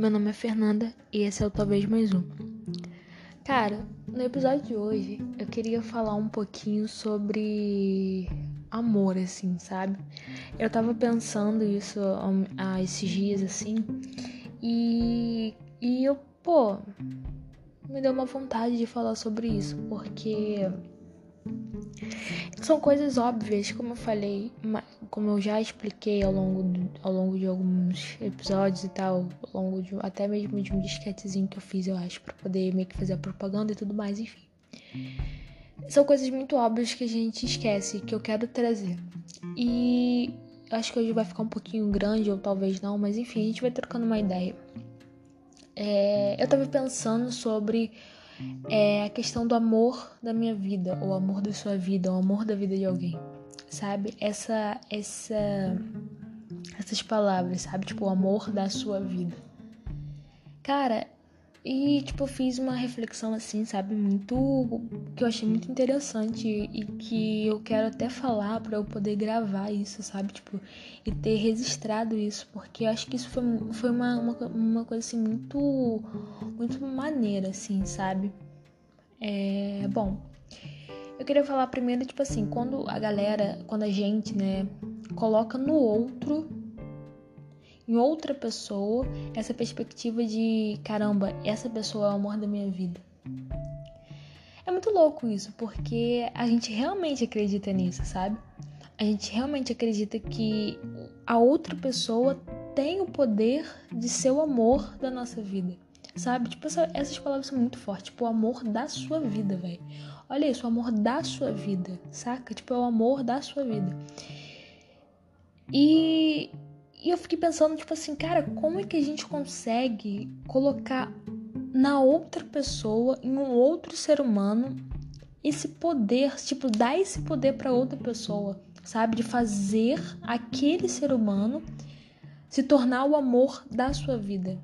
meu nome é Fernanda e esse é o Talvez Mais Um. Cara, no episódio de hoje eu queria falar um pouquinho sobre amor, assim, sabe? Eu tava pensando isso há esses dias, assim, e, e eu, pô, me deu uma vontade de falar sobre isso, porque são coisas óbvias, como eu falei, como eu já expliquei ao longo, do, ao longo de alguns episódios e tal, ao longo de, até mesmo de um disquetezinho que eu fiz, eu acho, para poder meio que fazer a propaganda e tudo mais, enfim. São coisas muito óbvias que a gente esquece, que eu quero trazer. E acho que hoje vai ficar um pouquinho grande, ou talvez não, mas enfim, a gente vai trocando uma ideia. É, eu tava pensando sobre é a questão do amor da minha vida, o amor da sua vida, o amor da vida de alguém. Sabe? Essa essa essas palavras, sabe? Tipo, o amor da sua vida. Cara, e, tipo, fiz uma reflexão assim, sabe? Muito. que eu achei muito interessante e que eu quero até falar para eu poder gravar isso, sabe? Tipo, e ter registrado isso, porque eu acho que isso foi, foi uma, uma, uma coisa assim muito. muito maneira, assim, sabe? É. Bom. Eu queria falar primeiro, tipo assim, quando a galera, quando a gente, né, coloca no outro em outra pessoa essa perspectiva de caramba, essa pessoa é o amor da minha vida. É muito louco isso, porque a gente realmente acredita nisso, sabe? A gente realmente acredita que a outra pessoa tem o poder de ser o amor da nossa vida, sabe? Tipo, essa, essas palavras são muito fortes, tipo, o amor da sua vida, velho. Olha isso, o amor da sua vida, saca? Tipo, é o amor da sua vida. E e eu fiquei pensando, tipo assim, cara, como é que a gente consegue colocar na outra pessoa, em um outro ser humano, esse poder, tipo, dar esse poder para outra pessoa, sabe? De fazer aquele ser humano se tornar o amor da sua vida.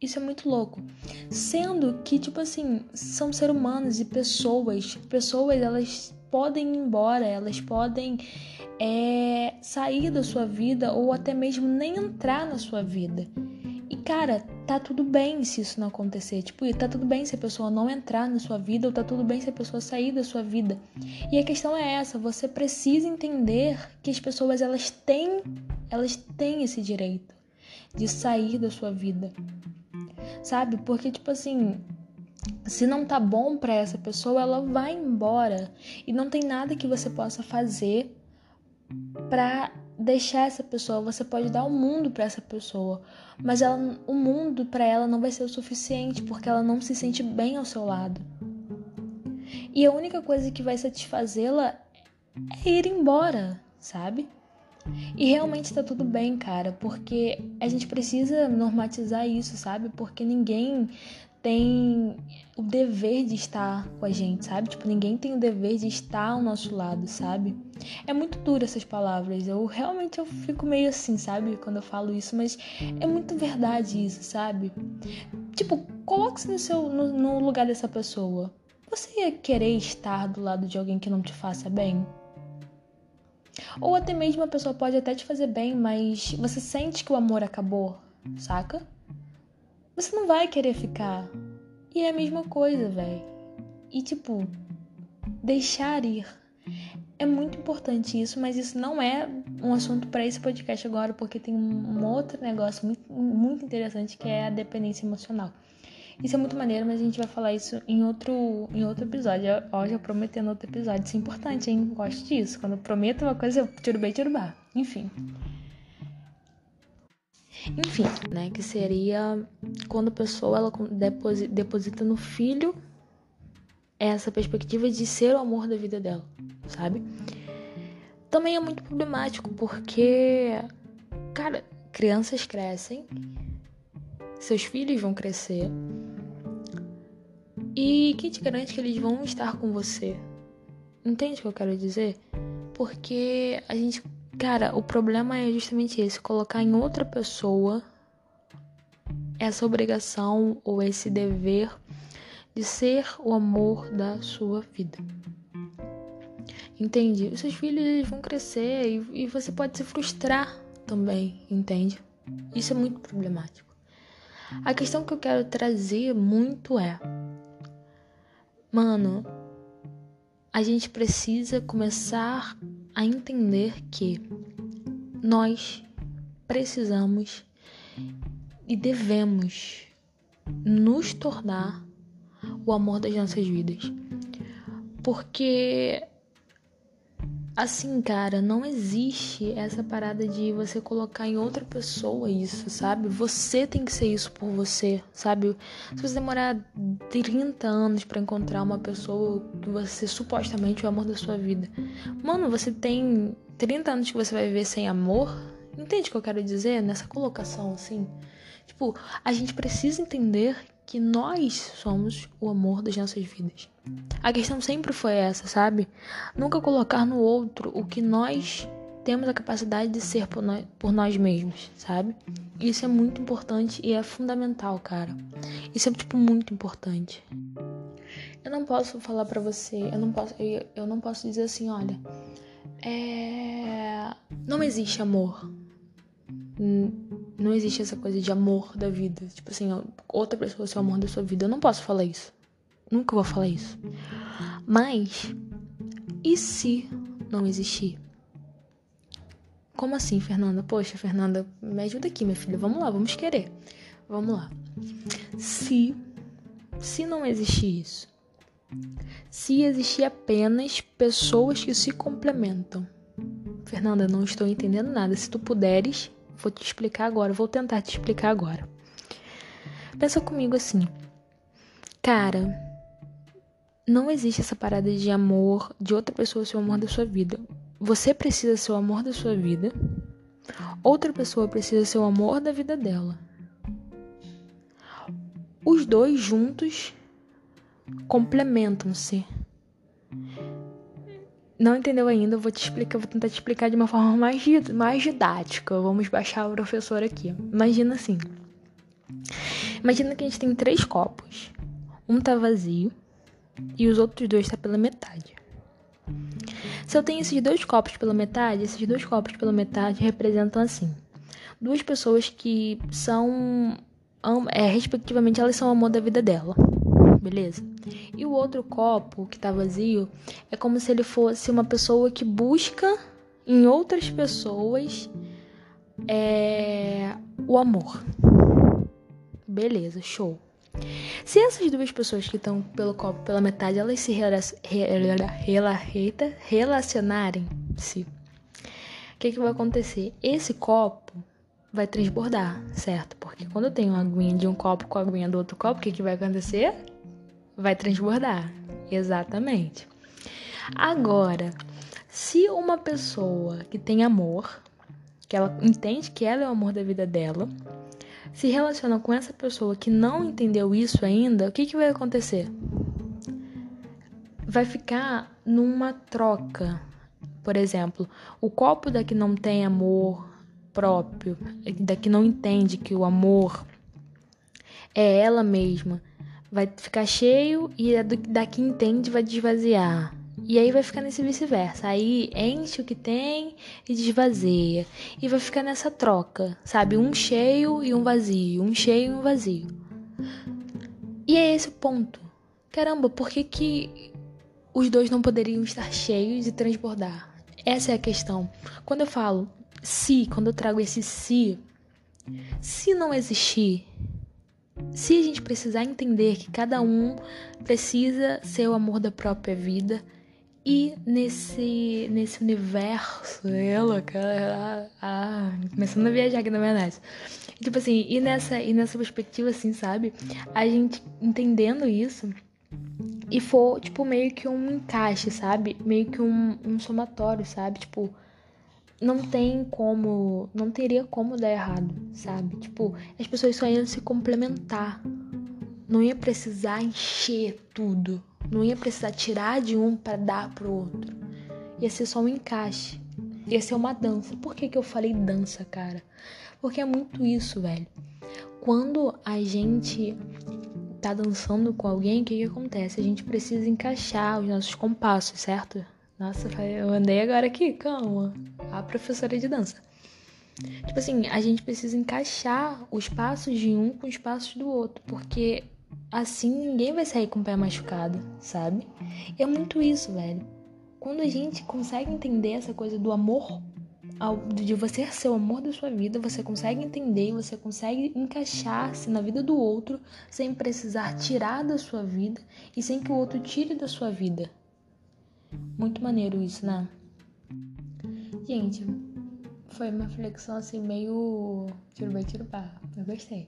Isso é muito louco. Sendo que, tipo assim, são seres humanos e pessoas. Pessoas, elas podem ir embora, elas podem é, sair da sua vida ou até mesmo nem entrar na sua vida. E cara, tá tudo bem se isso não acontecer. Tipo, tá tudo bem se a pessoa não entrar na sua vida ou tá tudo bem se a pessoa sair da sua vida. E a questão é essa, você precisa entender que as pessoas elas têm, elas têm esse direito de sair da sua vida. Sabe? Porque tipo assim, se não tá bom para essa pessoa, ela vai embora e não tem nada que você possa fazer para deixar essa pessoa. Você pode dar o mundo para essa pessoa, mas ela, o mundo para ela não vai ser o suficiente porque ela não se sente bem ao seu lado. E a única coisa que vai satisfazê-la é ir embora, sabe? E realmente tá tudo bem, cara, porque a gente precisa normatizar isso, sabe? Porque ninguém tem o dever de estar com a gente, sabe? Tipo, ninguém tem o dever de estar ao nosso lado, sabe? É muito duro essas palavras. Eu realmente eu fico meio assim, sabe? Quando eu falo isso, mas é muito verdade isso, sabe? Tipo, coloque-se no seu no, no lugar dessa pessoa. Você ia querer estar do lado de alguém que não te faça bem? Ou até mesmo a pessoa pode até te fazer bem, mas você sente que o amor acabou, saca? você não vai querer ficar. E é a mesma coisa, velho. E tipo, deixar ir. É muito importante isso, mas isso não é um assunto para esse podcast agora, porque tem um outro negócio muito, muito interessante que é a dependência emocional. Isso é muito maneiro, mas a gente vai falar isso em outro, em outro episódio. Ó, já prometendo outro episódio. Isso é importante, hein? Gosto disso. Quando eu prometo uma coisa, eu tiro bem, tiro bar. Enfim. Enfim, né? Que seria quando a pessoa ela deposita no filho essa perspectiva de ser o amor da vida dela, sabe? Também é muito problemático porque, cara, crianças crescem, seus filhos vão crescer e quem te garante que eles vão estar com você? Entende o que eu quero dizer? Porque a gente Cara, o problema é justamente esse: colocar em outra pessoa essa obrigação ou esse dever de ser o amor da sua vida. Entende? Os seus filhos vão crescer e, e você pode se frustrar também, entende? Isso é muito problemático. A questão que eu quero trazer muito é: mano, a gente precisa começar a entender que nós precisamos e devemos nos tornar o amor das nossas vidas. Porque assim, cara, não existe essa parada de você colocar em outra pessoa isso, sabe? Você tem que ser isso por você, sabe? Se você demorar 30 anos para encontrar uma pessoa que você supostamente é o amor da sua vida. Mano, você tem 30 anos que você vai viver sem amor? Entende o que eu quero dizer nessa colocação assim? Tipo, a gente precisa entender que nós somos o amor das nossas vidas. A questão sempre foi essa, sabe? Nunca colocar no outro o que nós temos a capacidade de ser por nós, por nós mesmos, sabe? Isso é muito importante e é fundamental, cara. Isso é, tipo, muito importante. Eu não posso falar para você, eu não posso, eu, eu não posso dizer assim, olha, é... não existe amor não existe essa coisa de amor da vida. Tipo assim, outra pessoa ser o amor da sua vida. Eu não posso falar isso. Nunca vou falar isso. Mas, e se não existir? Como assim, Fernanda? Poxa, Fernanda, me ajuda aqui, minha filha. Vamos lá, vamos querer. Vamos lá. Se, se não existir isso, se existir apenas pessoas que se complementam. Fernanda, não estou entendendo nada. Se tu puderes, Vou te explicar agora, vou tentar te explicar agora. Pensa comigo assim, cara, não existe essa parada de amor de outra pessoa ser o amor da sua vida. Você precisa ser o amor da sua vida, outra pessoa precisa ser o amor da vida dela. Os dois juntos complementam-se. Não entendeu ainda? Eu vou te explicar, vou tentar te explicar de uma forma mais, mais didática. Vamos baixar o professor aqui. Imagina assim. Imagina que a gente tem três copos. Um tá vazio e os outros dois tá pela metade. Se eu tenho esses dois copos pela metade, esses dois copos pela metade representam assim: duas pessoas que são, é, respectivamente, elas são o amor da vida dela beleza? E o outro copo que tá vazio é como se ele fosse uma pessoa que busca em outras pessoas é, o amor. Beleza, show. Se essas duas pessoas que estão pelo copo pela metade elas se relacionarem-se, o que, que vai acontecer? Esse copo vai transbordar, certo? Porque quando eu tenho uma aguinha de um copo com a aguinha do outro copo, o que, que vai acontecer? Vai transbordar. Exatamente. Agora, se uma pessoa que tem amor, que ela entende que ela é o amor da vida dela, se relaciona com essa pessoa que não entendeu isso ainda, o que, que vai acontecer? Vai ficar numa troca. Por exemplo, o copo da que não tem amor próprio, da que não entende que o amor é ela mesma, vai ficar cheio e a da que entende vai desvaziar. E aí vai ficar nesse vice-versa. Aí enche o que tem e desvazia. E vai ficar nessa troca, sabe? Um cheio e um vazio. Um cheio e um vazio. E é esse o ponto. Caramba, por que, que os dois não poderiam estar cheios e transbordar? Essa é a questão. Quando eu falo se, quando eu trago esse se, se não existir se a gente precisar entender que cada um precisa ser o amor da própria vida e nesse nesse universo, ela, cara, ah, começando a viajar aqui na verdade. Tipo assim, e nessa e nessa perspectiva assim, sabe? A gente entendendo isso e for tipo meio que um encaixe, sabe? Meio que um, um somatório, sabe? Tipo, não tem como, não teria como dar errado, sabe? Tipo, as pessoas só iam se complementar. Não ia precisar encher tudo. Não ia precisar tirar de um para dar pro outro. Ia ser só um encaixe. Ia ser uma dança. Por que, que eu falei dança, cara? Porque é muito isso, velho. Quando a gente tá dançando com alguém, o que, que acontece? A gente precisa encaixar os nossos compassos, certo? Nossa, eu andei agora aqui, calma. A professora de dança. Tipo assim, a gente precisa encaixar os passos de um com os passos do outro, porque assim ninguém vai sair com o pé machucado, sabe? É muito isso, velho. Quando a gente consegue entender essa coisa do amor, de você ser o amor da sua vida, você consegue entender, você consegue encaixar-se na vida do outro sem precisar tirar da sua vida e sem que o outro tire da sua vida. Muito maneiro isso, né? Gente, foi uma flexão assim meio tiro vai tiro pá. Eu gostei.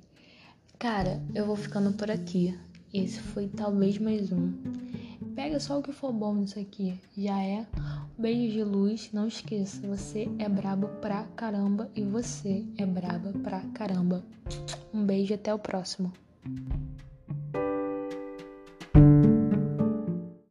Cara, eu vou ficando por aqui. Esse foi talvez mais um. Pega só o que for bom nisso aqui. Já é. Beijo de luz. Não esqueça, você é brabo pra caramba e você é braba pra caramba. Um beijo até o próximo.